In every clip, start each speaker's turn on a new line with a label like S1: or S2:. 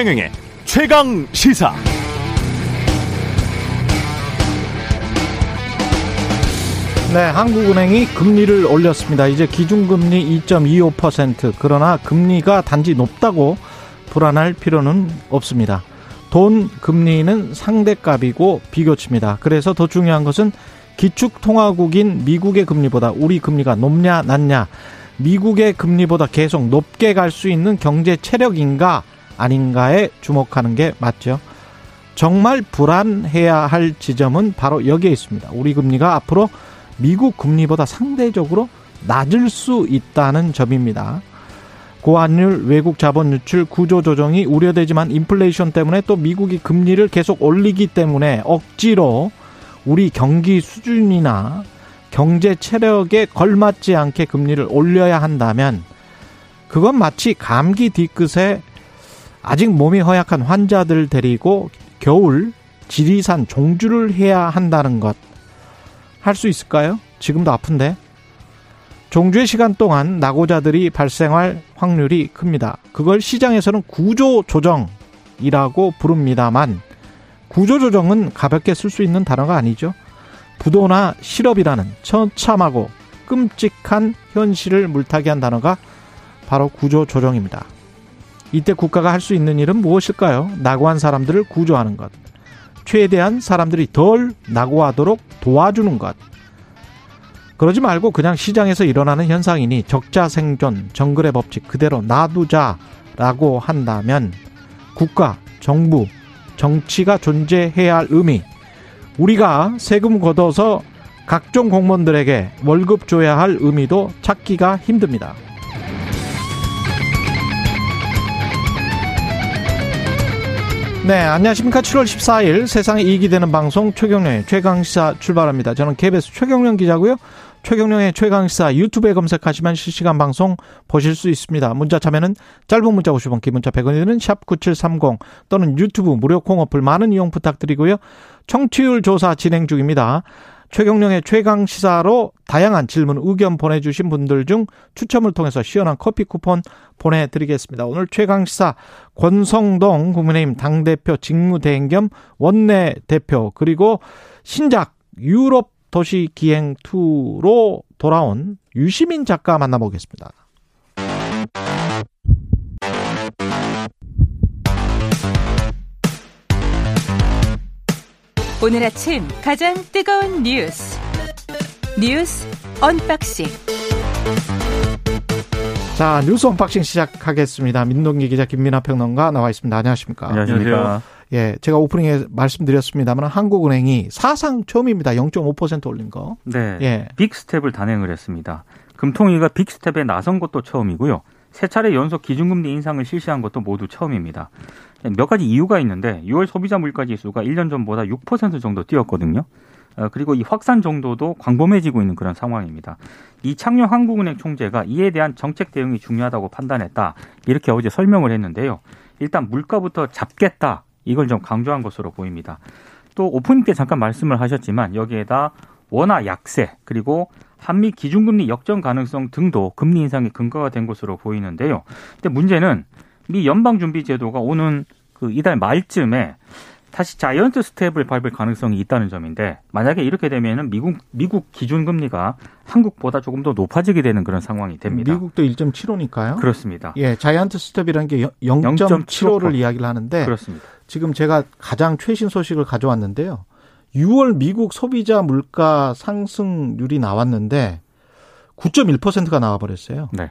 S1: 최경영의 최강 시사.
S2: 네, 한국은행이 금리를 올렸습니다. 이제 기준금리 2.25% 그러나 금리가 단지 높다고 불안할 필요는 없습니다. 돈 금리는 상대값이고 비교치입니다. 그래서 더 중요한 것은 기축통화국인 미국의 금리보다 우리 금리가 높냐 낮냐 미국의 금리보다 계속 높게 갈 수 있는 경제 체력인가 아닌가에 주목하는 게 맞죠. 정말 불안해야 할 지점은 바로 여기에 있습니다. 우리 금리가 앞으로 미국 금리보다 상대적으로 낮을 수 있다는 점입니다. 고환율, 외국 자본 유출, 구조 조정이 우려되지만 인플레이션 때문에 또 미국이 금리를 계속 올리기 때문에 억지로 우리 경기 수준이나 경제 체력에 걸맞지 않게 금리를 올려야 한다면 그건 마치 감기 뒤끝에 아직 몸이 허약한 환자들 데리고 겨울 지리산 종주를 해야 한다는 것 할 수 있을까요? 지금도 아픈데 종주의 시간 동안 낙오자들이 발생할 확률이 큽니다. 그걸 시장에서는 구조 조정이라고 부릅니다만 구조 조정은 가볍게 쓸 수 있는 단어가 아니죠. 부도나 실업이라는 처참하고 끔찍한 현실을 물타기 한 단어가 바로 구조 조정입니다. 이때 국가가 할 수 있는 일은 무엇일까요? 낙오한 사람들을 구조하는 것. 최대한 사람들이 덜 낙오하도록 도와주는 것. 그러지 말고 그냥 시장에서 일어나는 현상이니 적자 생존, 정글의 법칙 그대로 놔두자라고 한다면 국가, 정부, 정치가 존재해야 할 의미, 우리가 세금 걷어서 각종 공무원들에게 월급 줘야 할 의미도 찾기가 힘듭니다. 네, 안녕하십니까. 7월 14일 세상에 이익이 되는 방송 최경련의 최강시사 출발합니다. 저는 KBS 최경련 기자고요. 최경련의 최강시사 유튜브에 검색하시면 실시간 방송 보실 수 있습니다. 문자 참여는 짧은 문자 50원, 긴 문자 100원이 드는 샵9730 또는 유튜브 무료 콩 어플 많은 이용 부탁드리고요. 청취율 조사 진행 중입니다. 최경령의 최강 시사로 다양한 질문, 의견 보내주신 분들 중 추첨을 통해서 시원한 커피 쿠폰 보내드리겠습니다. 오늘 최강 시사 권성동 국민의힘 당 대표 직무대행 겸 원내 대표 그리고 신작 유럽 도시 기행 2로 돌아온 유시민 작가 만나보겠습니다.
S3: 오늘 아침 가장 뜨거운 뉴스 뉴스 언박싱
S2: 자 뉴스 언박싱 시작하겠습니다. 민동기 기자 김민하 평론가 나와 있습니다. 안녕하십니까?
S4: 안녕하십니까?
S2: 예, 제가 오프닝에 말씀드렸습니다만 한국은행이 사상 처음입니다. 0.5% 올린 거.
S4: 네. 예. big step을 단행을 했습니다. 금통위가 big step에 나선 것도 처음이고요. 세 차례 연속 기준금리 인상을 실시한 것도 모두 처음입니다. 몇 가지 이유가 있는데 6월 소비자 물가 지수가 1년 전보다 6% 정도 뛰었거든요. 어, 그리고 이 확산 정도도 광범해지고 있는 그런 상황입니다. 이창용 한국은행 총재가 이에 대한 정책 대응이 중요하다고 판단했다. 이렇게 어제 설명을 했는데요. 일단 물가부터 잡겠다. 이걸 좀 강조한 것으로 보입니다. 또 오프닝 때 잠깐 말씀을 하셨지만 여기에다 원화 약세 그리고 한미 기준금리 역전 가능성 등도 금리 인상의 근거가 된 것으로 보이는데요. 근데 문제는 미 연방준비제도가 오는 그 이달 말쯤에 다시 giant step을 밟을 가능성이 있다는 점인데 만약에 이렇게 되면은 미국 미국 기준 금리가 한국보다 조금 더 높아지게 되는 그런 상황이 됩니다.
S2: 미국도 1.75니까요.
S4: 그렇습니다.
S2: 예, giant step이라는 게 0.75를 이야기를 하는데
S4: 그렇습니다.
S2: 지금 제가 가장 최신 소식을 가져왔는데요. 6월 미국 소비자 물가 상승률이 나왔는데 9.1%가 나와 버렸어요. 네.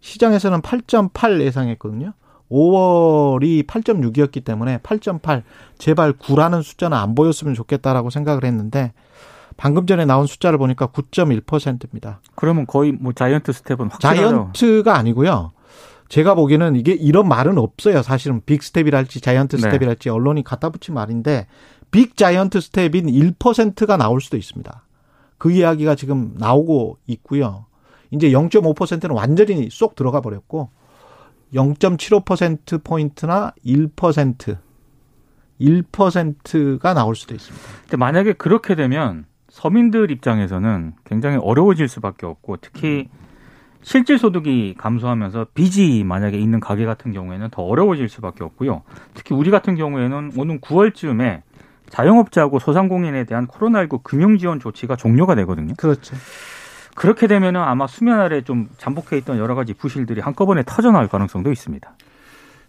S2: 시장에서는 8.8 예상했거든요. 5월이 8.6이었기 때문에 8.8 제발 9라는 숫자는 안 보였으면 좋겠다라고 생각을 했는데 방금 전에 나온 숫자를 보니까 9.1%입니다.
S4: 그러면 거의 뭐 giant step은 확실하죠.
S2: giant가 아니고요. 제가 보기에는 이게 이런 말은 없어요. 사실은 big step이랄지 giant 네. step이랄지 네. 언론이 갖다 붙인 말인데 big giant step인 1%가 나올 수도 있습니다. 그 이야기가 지금 나오고 있고요. 이제 0.5%는 완전히 쏙 들어가 버렸고 0.75% 포인트나 1% 1%가 나올 수도 있습니다.
S4: 근데 만약에 그렇게 되면 서민들 입장에서는 굉장히 어려워질 수밖에 없고 특히 실질 소득이 감소하면서 빚이 만약에 있는 가게 같은 경우에는 더 어려워질 수밖에 없고요. 특히 우리 같은 경우에는 오는 9월쯤에 자영업자하고 소상공인에 대한 코로나19 금융 지원 조치가 종료가 되거든요.
S2: 그렇죠.
S4: 그렇게 되면은 아마 수면 아래 좀 잠복해 있던 여러 가지 부실들이 한꺼번에 터져 나올 가능성도 있습니다.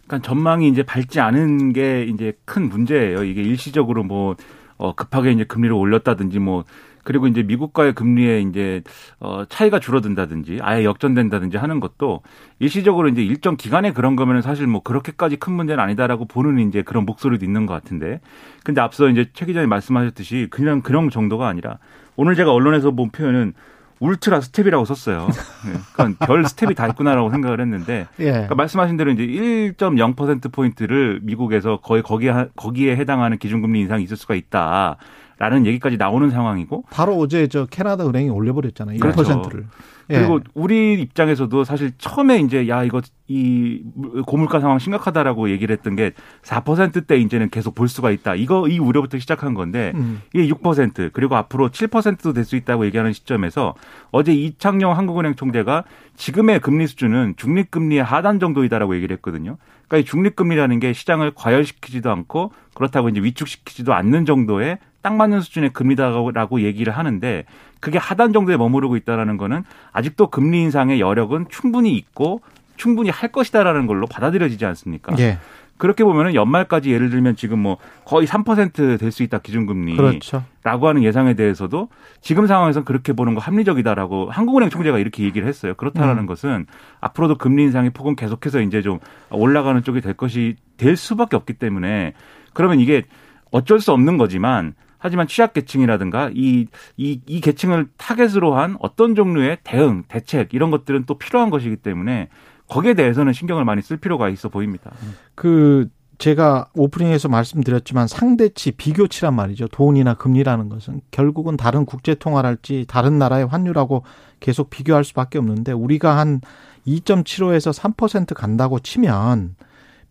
S5: 그러니까 전망이 이제 밝지 않은 게 이제 큰 문제예요. 이게 일시적으로 뭐 어, 급하게 이제 금리를 올렸다든지 뭐 그리고 이제 미국과의 금리에 이제 어 차이가 줄어든다든지 아예 역전된다든지 하는 것도 일시적으로 이제 일정 기간에 그런 거면은 사실 뭐 그렇게까지 큰 문제는 아니다라고 보는 이제 그런 목소리도 있는 것 같은데 근데 앞서 이제 최 기자님 말씀하셨듯이 그냥 그런 정도가 아니라 오늘 제가 언론에서 본 표현은 ultra step이라고 썼어요. 네. 그러니까 별 step이 다 있구나라고 생각을 했는데
S2: 예.
S5: 그러니까 말씀하신 대로 이제 1.0% 포인트를 미국에서 거의 거기에 거기에 해당하는 기준금리 인상이 있을 수가 있다 라는 얘기까지 나오는 상황이고
S2: 바로 어제 저 캐나다 은행이 올려버렸잖아요.
S5: 그렇죠.
S2: 1%를. 예.
S5: 그리고 우리 입장에서도 사실 처음에 이제 야 이거 이 고물가 상황 심각하다라고 얘기를 했던 게 4%대 이제는 계속 볼 수가 있다. 이거 이 우려부터 시작한 건데
S2: 음.
S5: 이게 6% 그리고 앞으로 7%도 될 수 있다고 얘기하는 시점에서 어제 이창용 한국은행 총재가 지금의 금리 수준은 중립금리의 하단 정도이다라고 얘기를 했거든요. 그러니까 이 중립금리라는 게 시장을 과열시키지도 않고 그렇다고 이제 위축시키지도 않는 정도의 딱 맞는 수준의 금리다라고 얘기를 하는데 그게 하단 정도에 머무르고 있다라는 거는 아직도 금리 인상의 여력은 충분히 있고 충분히 할 것이다라는 걸로 받아들여지지 않습니까?
S2: 예.
S5: 그렇게 보면은 연말까지 예를 들면 지금 뭐 거의 3%될 수 있다 기준금리.
S2: 그렇죠.
S5: 라고 하는 예상에 대해서도 지금 상황에서는 그렇게 보는 거 합리적이다라고 한국은행 총재가 이렇게 얘기를 했어요. 그렇다라는
S2: 음.
S5: 것은 앞으로도 금리 인상의 폭은 계속해서 이제 좀 올라가는 쪽이 될 것이 될 수밖에 없기 때문에 그러면 이게 어쩔 수 없는 거지만 하지만 취약계층이라든가 이, 이, 이 계층을 타겟으로 한 어떤 종류의 대응, 대책 이런 것들은 또 필요한 것이기 때문에 거기에 대해서는 신경을 많이 쓸 필요가 있어 보입니다.
S2: 그 제가 오프닝에서 말씀드렸지만 상대치 비교치란 말이죠. 돈이나 금리라는 것은 결국은 다른 국제 통화랄지 다른 나라의 환율하고 계속 비교할 수밖에 없는데 우리가 한 2.75에서 3% 간다고 치면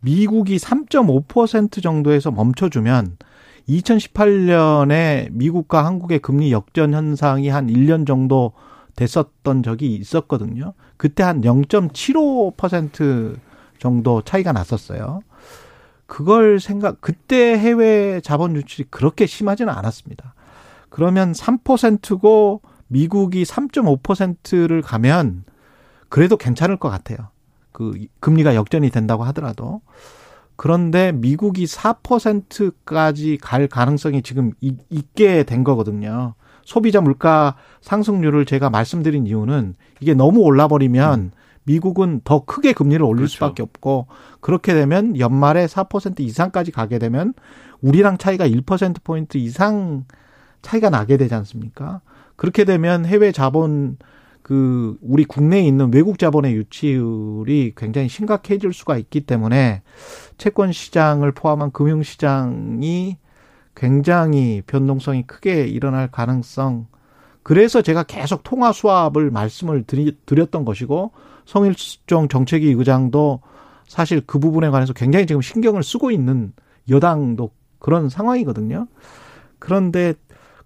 S2: 미국이 3.5% 정도에서 멈춰주면 2018년에 미국과 한국의 금리 역전 현상이 한 1년 정도 됐었던 적이 있었거든요. 그때 한 0.75% 정도 차이가 났었어요. 그걸 생각, 그때 해외 자본 유출이 그렇게 심하지는 않았습니다. 그러면 3%고 미국이 3.5%를 가면 그래도 괜찮을 것 같아요. 그 금리가 역전이 된다고 하더라도. 그런데 미국이 4%까지 갈 가능성이 지금 있게 된 거거든요. 소비자 물가 상승률을 제가 말씀드린 이유는 이게 너무 올라버리면 미국은 더 크게 금리를 올릴
S5: 그렇죠.
S2: 수밖에 없고 그렇게 되면 연말에 4% 이상까지 가게 되면 우리랑 차이가 1% 포인트 이상 차이가 나게 되지 않습니까? 그렇게 되면 해외 자본 그 우리 국내에 있는 외국 자본의 유치율이 굉장히 심각해질 수가 있기 때문에 채권 시장을 포함한 금융 시장이 굉장히 변동성이 크게 일어날 가능성 그래서 제가 계속 통화 수합을 말씀을 드리, 드렸던 것이고 성일종 정책위 의장도 사실 그 부분에 관해서 굉장히 지금 신경을 쓰고 있는 여당도 그런 상황이거든요. 그런데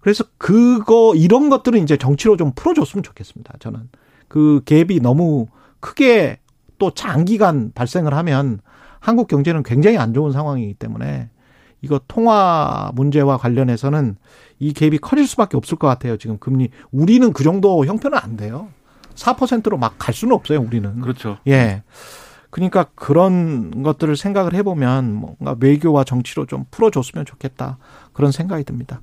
S2: 그래서 그거 이런 것들은 이제 정치로 좀 풀어줬으면 좋겠습니다. 저는 그 갭이 너무 크게 또 장기간 발생을 하면 한국 경제는 굉장히 안 좋은 상황이기 때문에 이거 통화 문제와 관련해서는 이 갭이 커질 수밖에 없을 것 같아요. 지금 금리 우리는 그 정도 형편은 안 돼요. 4%로 막 갈 수는 없어요. 우리는.
S5: 그렇죠.
S2: 예. 그러니까 그런 것들을 생각을 해보면 뭔가 외교와 정치로 좀 풀어줬으면 좋겠다 그런 생각이 듭니다.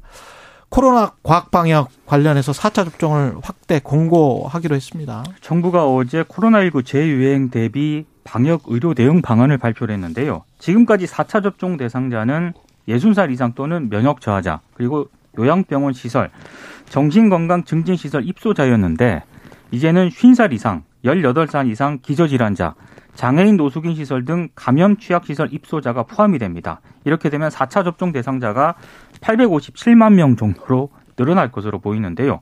S2: 코로나 과학 방역 관련해서 4차 접종을 확대 공고하기로 했습니다.
S4: 정부가 어제 코로나19 재유행 대비 방역 의료 대응 방안을 발표를 했는데요. 지금까지 4차 접종 대상자는 60살 이상 또는 면역 저하자, 그리고 요양병원 시설, 정신건강 증진 시설 입소자였는데 이제는 50살 이상, 18살 이상 기저질환자, 장애인 노숙인 시설 등 감염 취약 시설 입소자가 포함이 됩니다. 이렇게 되면 4차 접종 대상자가 857만 명 정도로 늘어날 것으로 보이는데요.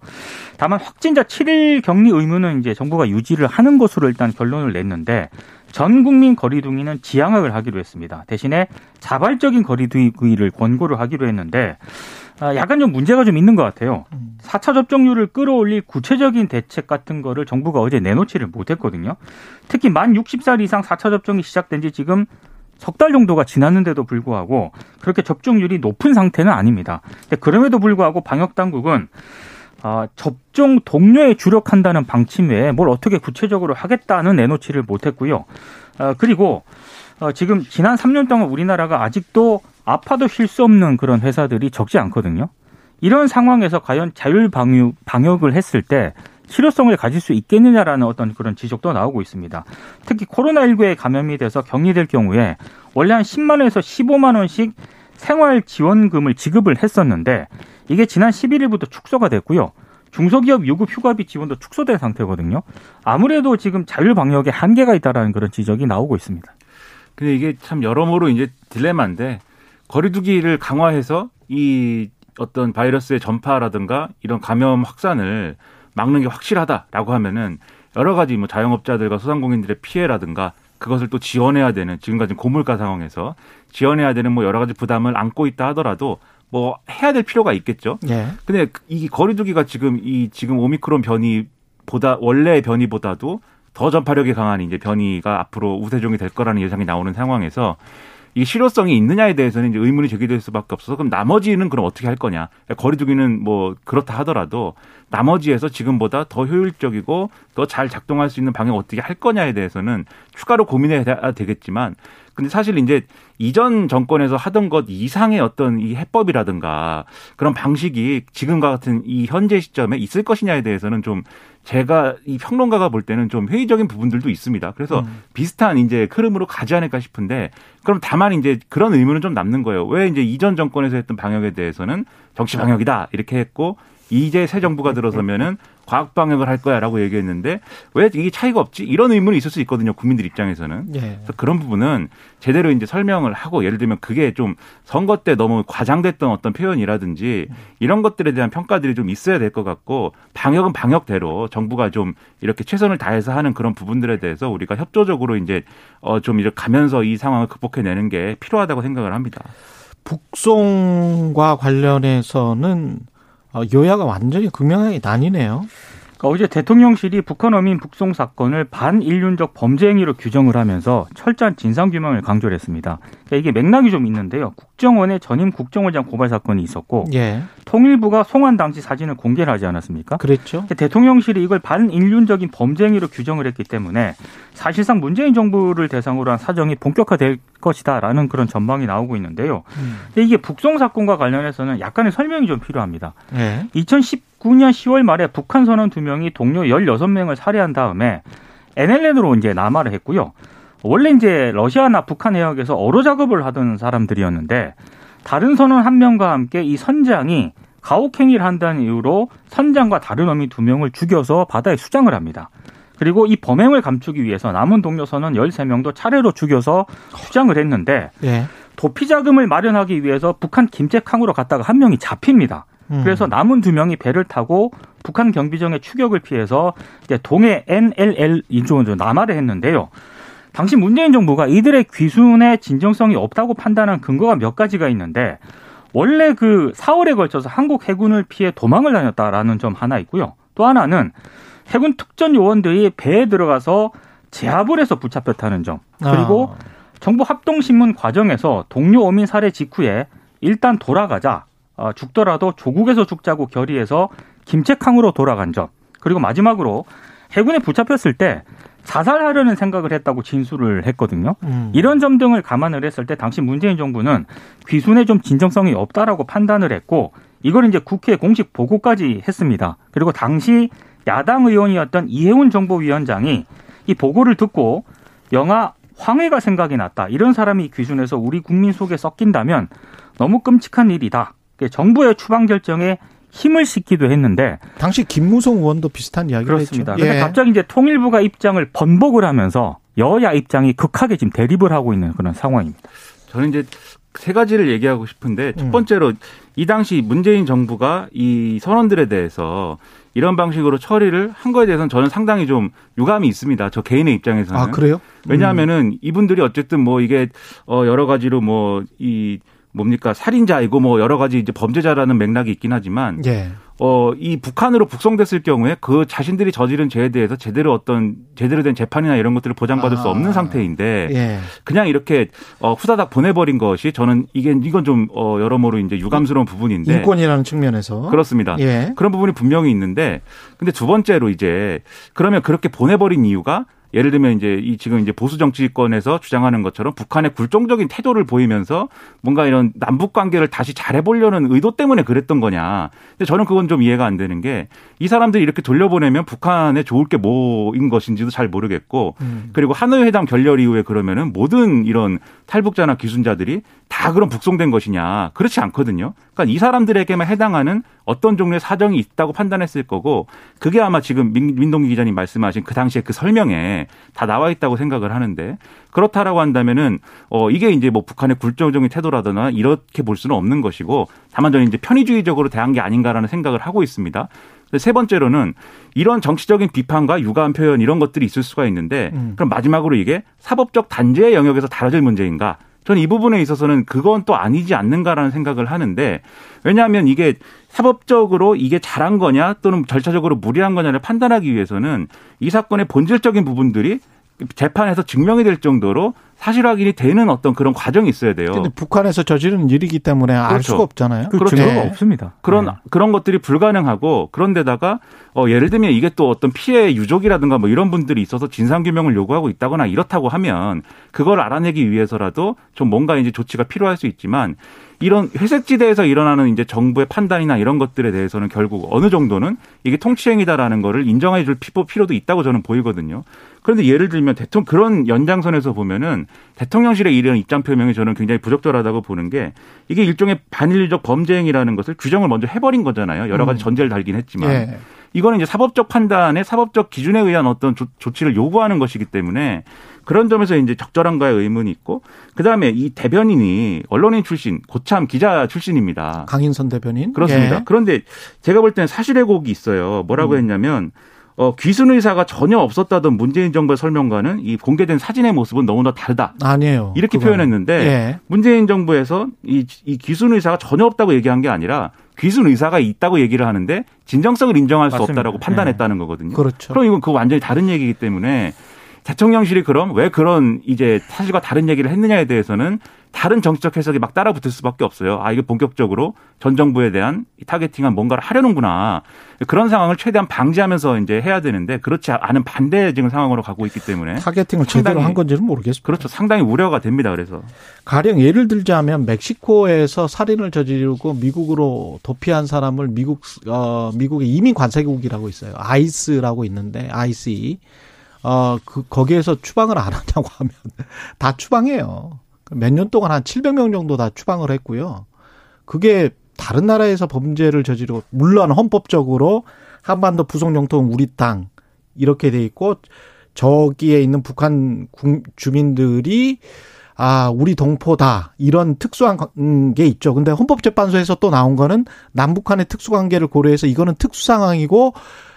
S4: 다만 확진자 7일 격리 의무는 이제 정부가 유지를 하는 것으로 일단 결론을 냈는데 전 국민 거리두기는 지양을 하기로 했습니다. 대신에 자발적인 거리두기를 권고를 하기로 했는데 아, 약간 좀 문제가 좀 있는 것 같아요. 4차 접종률을 끌어올릴 구체적인 대책 같은 거를 정부가 어제 내놓지를 못했거든요. 특히 만 60살 이상 4차 접종이 시작된 지 지금 석 달 정도가 지났는데도 불구하고 그렇게 접종률이 높은 상태는 아닙니다. 그럼에도 불구하고 방역 당국은 아, 접종 동료에 주력한다는 방침 외에 뭘 어떻게 구체적으로 하겠다는 내놓지를 못했고요. 아, 그리고 어, 지금 지난 3년 동안 우리나라가 아직도 아파도 쉴 수 없는 그런 회사들이 적지 않거든요. 이런 상황에서 과연 자율 방역, 방역을 했을 때 실효성을 가질 수 있겠느냐라는 어떤 그런 지적도 나오고 있습니다. 특히 코로나19에 감염이 돼서 격리될 경우에 원래 한 10만 원에서 15만 원씩 생활 지원금을 지급을 했었는데 이게 지난 11일부터 축소가 됐고요. 중소기업 유급 휴가비 지원도 축소된 상태거든요. 아무래도 지금 자율 방역에 한계가 있다라는 그런 지적이 나오고 있습니다.
S5: 근데 이게 참 여러모로 이제 딜레마인데 거리두기를 강화해서 이 어떤 바이러스의 전파라든가 이런 감염 확산을 막는 게 확실하다라고 하면은 여러 가지 뭐 자영업자들과 소상공인들의 피해라든가 그것을 또 지원해야 되는 지금까지 고물가 상황에서 지원해야 되는 뭐 여러 가지 부담을 안고 있다 하더라도 뭐 해야 될 필요가 있겠죠.
S2: 예.
S5: 근데 이 거리두기가 지금 이 지금 오미크론 변이보다 원래의 변이보다도 더 전파력이 강한 이제 변이가 앞으로 우세종이 될 거라는 예상이 나오는 상황에서 이 실효성이 있느냐에 대해서는 이제 의문이 제기될 수밖에 없어서 그럼 나머지는 그럼 어떻게 할 거냐? 거리두기는 뭐 그렇다 하더라도 나머지에서 지금보다 더 효율적이고 더 잘 작동할 수 있는 방향 어떻게 할 거냐에 대해서는 추가로 고민해야 되겠지만 근데 사실 이제 이전 정권에서 하던 것 이상의 어떤 이 해법이라든가 그런 방식이 지금과 같은 이 현재 시점에 있을 것이냐에 대해서는 좀 제가 이 평론가가 볼 때는 좀 회의적인 부분들도 있습니다. 그래서 음. 비슷한 이제 흐름으로 가지 않을까 싶은데 그럼 다만 이제 그런 의문은 좀 남는 거예요. 왜 이제 이전 정권에서 했던 방역에 대해서는 정치 방역이다 이렇게 했고 이제 새 정부가 들어서면은 과학 방역을 할 거야라고 얘기했는데 왜 이게 차이가 없지? 이런 의문이 있을 수 있거든요. 국민들 입장에서는. 예. 그래서 그런 부분은 제대로 이제 설명을 하고 예를 들면 그게 좀 선거 때 너무 과장됐던 어떤 표현이라든지 이런 것들에 대한 평가들이 좀 있어야 될 것 같고 방역은 방역대로 정부가 좀 이렇게 최선을 다해서 하는 그런 부분들에 대해서 우리가 협조적으로 이제 어좀 이렇게 가면서 이 상황을 극복해내는 게 필요하다고 생각을 합니다.
S2: 북송과 관련해서는 어, 여야가 완전히 극명하게 나뉘네요.
S4: 그러니까 어제 대통령실이 북한 어민 북송 사건을 반인륜적 범죄 행위로 규정을 하면서 철저한 진상 규명을 강조를 했습니다. 그러니까 이게 맥락이 좀 있는데요. 국정원의 전임 국정원장 고발 사건이 있었고 예. 통일부가 송환 당시 사진을 공개를 하지 않았습니까?
S2: 그랬죠.
S4: 대통령실이 이걸 반인륜적인 범죄 행위로 규정을 했기 때문에 사실상 문재인 정부를 대상으로 한 사정이 본격화될 것이다라는 그런 전망이 나오고 있는데요. 음. 근데 이게 북송 사건과 관련해서는 약간의 설명이 좀 필요합니다. 예. 2019년 10월 말에 북한 선원 두 명이 동료 16명을 살해한 다음에 NLN으로 이제 남하를 했고요. 원래 이제 러시아나 북한 해역에서 어로 작업을 하던 사람들이었는데 다른 선원 한 명과 함께 이 선장이 가혹행위를 한다는 이유로 선장과 다른 어미 두 명을 죽여서 바다에 수장을 합니다. 그리고 이 범행을 감추기 위해서 남은 동료 선원 13명도 차례로 죽여서 수장을 했는데 예. 도피 자금을 마련하기 위해서 북한 김제항으로 갔다가 한 명이 잡힙니다. 음. 그래서 남은 두 명이 배를 타고 북한 경비정의 추격을 피해서 이제 동해 NLL 이쪽으로 남하를 했는데요. 당시 문재인 정부가 이들의 귀순의 진정성이 없다고 판단한 근거가 몇 가지가 있는데 원래 그 4월에 걸쳐서 한국 해군을 피해 도망을 다녔다라는 점 하나 있고요. 또 하나는 해군 특전 요원들이 배에 들어가서 제압을 해서 붙잡혔다는 점. 그리고 아. 정부 합동신문 과정에서 동료 어민 살해 직후에 일단 돌아가자. 어, 죽더라도 조국에서 죽자고 결의해서 김책항으로 돌아간 점. 그리고 마지막으로 해군에 붙잡혔을 때 자살하려는 생각을 했다고 진술을 했거든요. 음. 이런 점 등을 감안을 했을 때 당시 문재인 정부는 귀순에 좀 진정성이 없다라고 판단을 했고 이걸 이제 국회 공식 보고까지 했습니다. 그리고 당시 야당 의원이었던 이해훈 정보위원장이 이 보고를 듣고 영화 황해가 생각이 났다. 이런 사람이 귀순해서 우리 국민 속에 섞인다면 너무 끔찍한 일이다. 정부의 추방 결정에 힘을 싣기도 했는데
S2: 당시 김무성 의원도 비슷한 이야기를
S4: 그렇습니다. 했죠. 그런데 예. 갑자기 이제 통일부가 입장을 번복을 하면서 여야 입장이 극하게 지금 대립을 하고 있는 그런 상황입니다.
S5: 저는 이제 세 가지를 얘기하고 싶은데 첫 음. 번째로 이 당시 문재인 정부가 이 선언들에 대해서 이런 방식으로 처리를 한 거에 대해서는 저는 상당히 좀 유감이 있습니다. 저 개인의 입장에서는.
S2: 아, 그래요?
S5: 왜냐하면은 음. 이분들이 어쨌든 뭐 이게 어 여러 가지로 뭐이 뭡니까 살인자이고 뭐 여러 가지 이제 범죄자라는 맥락이 있긴 하지만
S2: 예.
S5: 어, 이 북한으로 북송됐을 경우에 그 자신들이 저지른 죄에 대해서 제대로 어떤 제대로 된 재판이나 이런 것들을 보장받을 수
S2: 아.
S5: 없는 상태인데
S2: 예.
S5: 그냥 이렇게 어, 후다닥 보내버린 것이 저는 이게 이건 좀 어, 여러모로 이제 유감스러운 부분인데
S2: 인권이라는 측면에서
S5: 그렇습니다.
S2: 예.
S5: 그런 부분이 분명히 있는데 근데 두 번째로 이제 그러면 그렇게 보내버린 이유가 예를 들면 이제 이 지금 이제 보수 정치권에서 주장하는 것처럼 북한의 굴종적인 태도를 보이면서 뭔가 이런 남북 관계를 다시 잘해보려는 의도 때문에 그랬던 거냐. 근데 저는 그건 좀 이해가 안 되는 게 이 사람들이 이렇게 돌려보내면 북한에 좋을 게 뭐인 것인지도 잘 모르겠고
S2: 음.
S5: 그리고 하노이 회담 결렬 이후에 그러면은 모든 이런 탈북자나 귀순자들이 다 그럼 북송된 것이냐. 그렇지 않거든요. 그러니까 이 사람들에게만 해당하는 어떤 종류의 사정이 있다고 판단했을 거고 그게 아마 지금 민, 민동기 기자님 말씀하신 그 당시에 그 설명에 다 나와 있다고 생각을 하는데 그렇다라고 한다면은 어 이게 이제 뭐 북한의 굴종적인 태도라거나 이렇게 볼 수는 없는 것이고 다만 저는 이제 편의주의적으로 대한 게 아닌가라는 생각을 하고 있습니다. 세 번째로는 이런 정치적인 비판과 유감 표현 이런 것들이 있을 수가 있는데
S2: 음.
S5: 그럼 마지막으로 이게 사법적 단죄의 영역에서 다뤄질 문제인가? 저는 이 부분에 있어서는 그건 또 아니지 않는가라는 생각을 하는데 왜냐하면 이게 사법적으로 이게 잘한 거냐 또는 절차적으로 무리한 거냐를 판단하기 위해서는 이 사건의 본질적인 부분들이 재판에서 증명이 될 정도로 사실 확인이 되는 어떤 그런 과정이 있어야 돼요.
S2: 근데 북한에서 저지른 일이기 때문에 알
S5: 그렇죠.
S2: 수가 없잖아요.
S4: 그
S5: 그렇죠.
S4: 증거가
S2: 네.
S4: 없습니다.
S5: 그런
S4: 네.
S5: 그런 것들이 불가능하고 그런데다가 어 예를 들면 이게 또 어떤 피해 유족이라든가 뭐 이런 분들이 있어서 진상 규명을 요구하고 있다거나 이렇다고 하면 그걸 알아내기 위해서라도 좀 뭔가 이제 조치가 필요할 수 있지만 이런 회색지대에서 일어나는 이제 정부의 판단이나 이런 것들에 대해서는 결국 어느 정도는 이게 통치행위다라는 거를 인정해 줄 필요- 필요도 있다고 저는 보이거든요. 그런데 예를 들면 대통령 그런 연장선에서 보면은 대통령실의 이런 입장 표명이 저는 굉장히 부적절하다고 보는 게 이게 일종의 반인류적 범죄 행위라는 것을 규정을 먼저 해버린 거잖아요. 여러 가지
S2: 음.
S5: 전제를 달긴 했지만
S2: 예.
S5: 이거는 이제 사법적 판단에 사법적 기준에 의한 어떤 조, 조치를 요구하는 것이기 때문에 그런 점에서 이제 적절한가의 의문이 있고 그다음에 이 대변인이 언론인 출신 고참 기자 출신입니다.
S2: 강인선 대변인.
S5: 그렇습니다.
S2: 예.
S5: 그런데 제가 볼 때는 사실의 곡이 있어요. 뭐라고
S2: 음.
S5: 했냐면 어, 귀순 의사가 전혀 없었다던 문재인 정부의 설명과는 이 공개된 사진의 모습은 너무나 다르다.
S2: 아니에요.
S5: 이렇게
S2: 그건.
S5: 표현했는데
S2: 예.
S5: 문재인 정부에서 이, 이 귀순 의사가 전혀 없다고 얘기한 게 아니라 귀순 의사가 있다고 얘기를 하는데 진정성을 인정할 수
S4: 맞습니다.
S5: 없다라고 판단했다는 거거든요.
S2: 그렇죠.
S5: 그럼 이건 그 완전히 다른 얘기이기 때문에 대통령실이 그럼 왜 그런 이제 사실과 다른 얘기를 했느냐에 대해서는 다른 정치적 해석이 막 따라붙을 수밖에 없어요. 아, 이게 본격적으로 전 정부에 대한 이 targeting한 뭔가를 하려는구나. 그런 상황을 최대한 방지하면서 이제 해야 되는데 그렇지 않은 반대 지금 상황으로 가고 있기 때문에
S2: targeting을 제대로 한 건지는 모르겠습니다.
S5: 그렇죠. 상당히 우려가 됩니다. 그래서
S2: 가령 예를 들자면 멕시코에서 살인을 저지르고 미국으로 도피한 사람을 미국 어 미국의 이민 관세국이라고 있어요. ICE라고 있는데 ICE 어 그 거기에서 추방을 안 하냐고 하면 다 추방해요. 몇 년 동안 한 700명 정도 다 추방을 했고요. 그게 다른 나라에서 범죄를 저지르고 물론 헌법적으로 한반도 부속 영토는 우리 땅 이렇게 돼 있고 저기에 있는 북한 국- 주민들이 아, 우리 동포다. 이런 특수한 관- 게 있죠. 근데 헌법재판소에서 또 나온 거는 남북한의 특수관계를 고려해서 이거는 특수 상황이고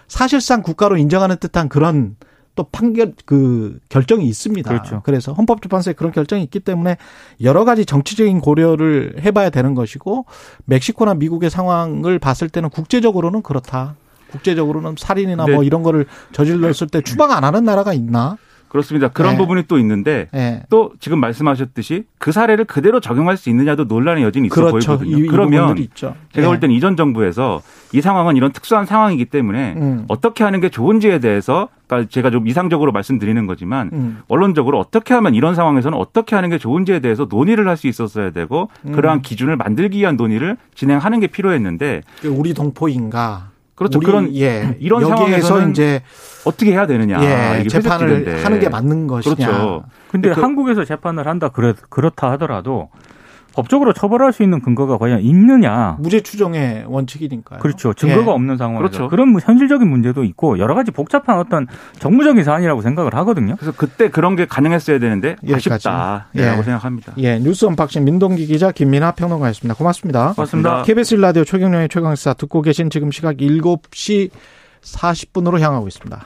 S2: 사실상 국가로 인정하는 듯한 그런 또 판결 그 결정이 있습니다.
S4: 그렇죠.
S2: 그래서 헌법재판소에 그런 결정이 있기 때문에 여러 가지 정치적인 고려를 해봐야 되는 것이고 멕시코나 미국의 상황을 봤을 때는 국제적으로는 그렇다. 국제적으로는 살인이나
S5: 네.
S2: 뭐 이런 거를 저질렀을 때 추방 안 하는 나라가 있나?
S5: 그렇습니다. 그런
S2: 네.
S5: 부분이 또 있는데
S2: 예.
S5: 또 지금 말씀하셨듯이 그 사례를 그대로 적용할 수 있냐도 논란의 여진이 있어
S2: 그렇죠.
S5: 보이거든요.
S2: 이, 이
S5: 그러면
S2: 있죠.
S5: 제가
S2: 예.
S5: 볼 때는 이전 정부에서 이 상황은 이런 특수한 상황이기 때문에
S2: 음.
S5: 어떻게 하는 게 좋은지에 대해서 그러니까 제가 좀 이상적으로 말씀드리는 거지만
S2: 음.
S5: 언론적으로 어떻게 하면 이런 상황에서는 어떻게 하는 게 좋은지에 대해서 논의를 할 수 있었어야 되고
S2: 음.
S5: 그러한 기준을 만들기 위한 논의를 진행하는 게 필요했는데
S2: 우리 동포인가?
S5: 그렇죠. 그런
S2: 예
S5: 이런 상황에서는
S2: 이제
S5: 어떻게 해야 되느냐
S2: 예 재판을. 하는 게 맞는 것이냐?
S5: 그렇죠.
S4: 근데
S5: 그-
S4: 한국에서 재판을 한다 그래 그렇다 하더라도 법적으로 처벌할 수 있는 근거가 과연 있느냐?
S2: 무죄 추정의 원칙이니까요.
S4: 그렇죠. 증거가
S2: 예.
S4: 없는 상황에서
S5: 그렇죠.
S4: 그런 뭐 현실적인 문제도 있고 여러 가지 복잡한 어떤 정무적인 사안이라고 생각을 하거든요.
S5: 그래서 그때 그런 게 가능했어야 되는데. 아쉽다라고
S2: 예.
S5: 생각합니다.
S2: 예, 뉴스 언박싱 민동기 기자 김민하 평론가였습니다. 고맙습니다.
S5: 고맙습니다.
S2: KBS 일라디오 최경영의 최강시사 듣고 계신 지금 시각 7시 40분으로 향하고 있습니다.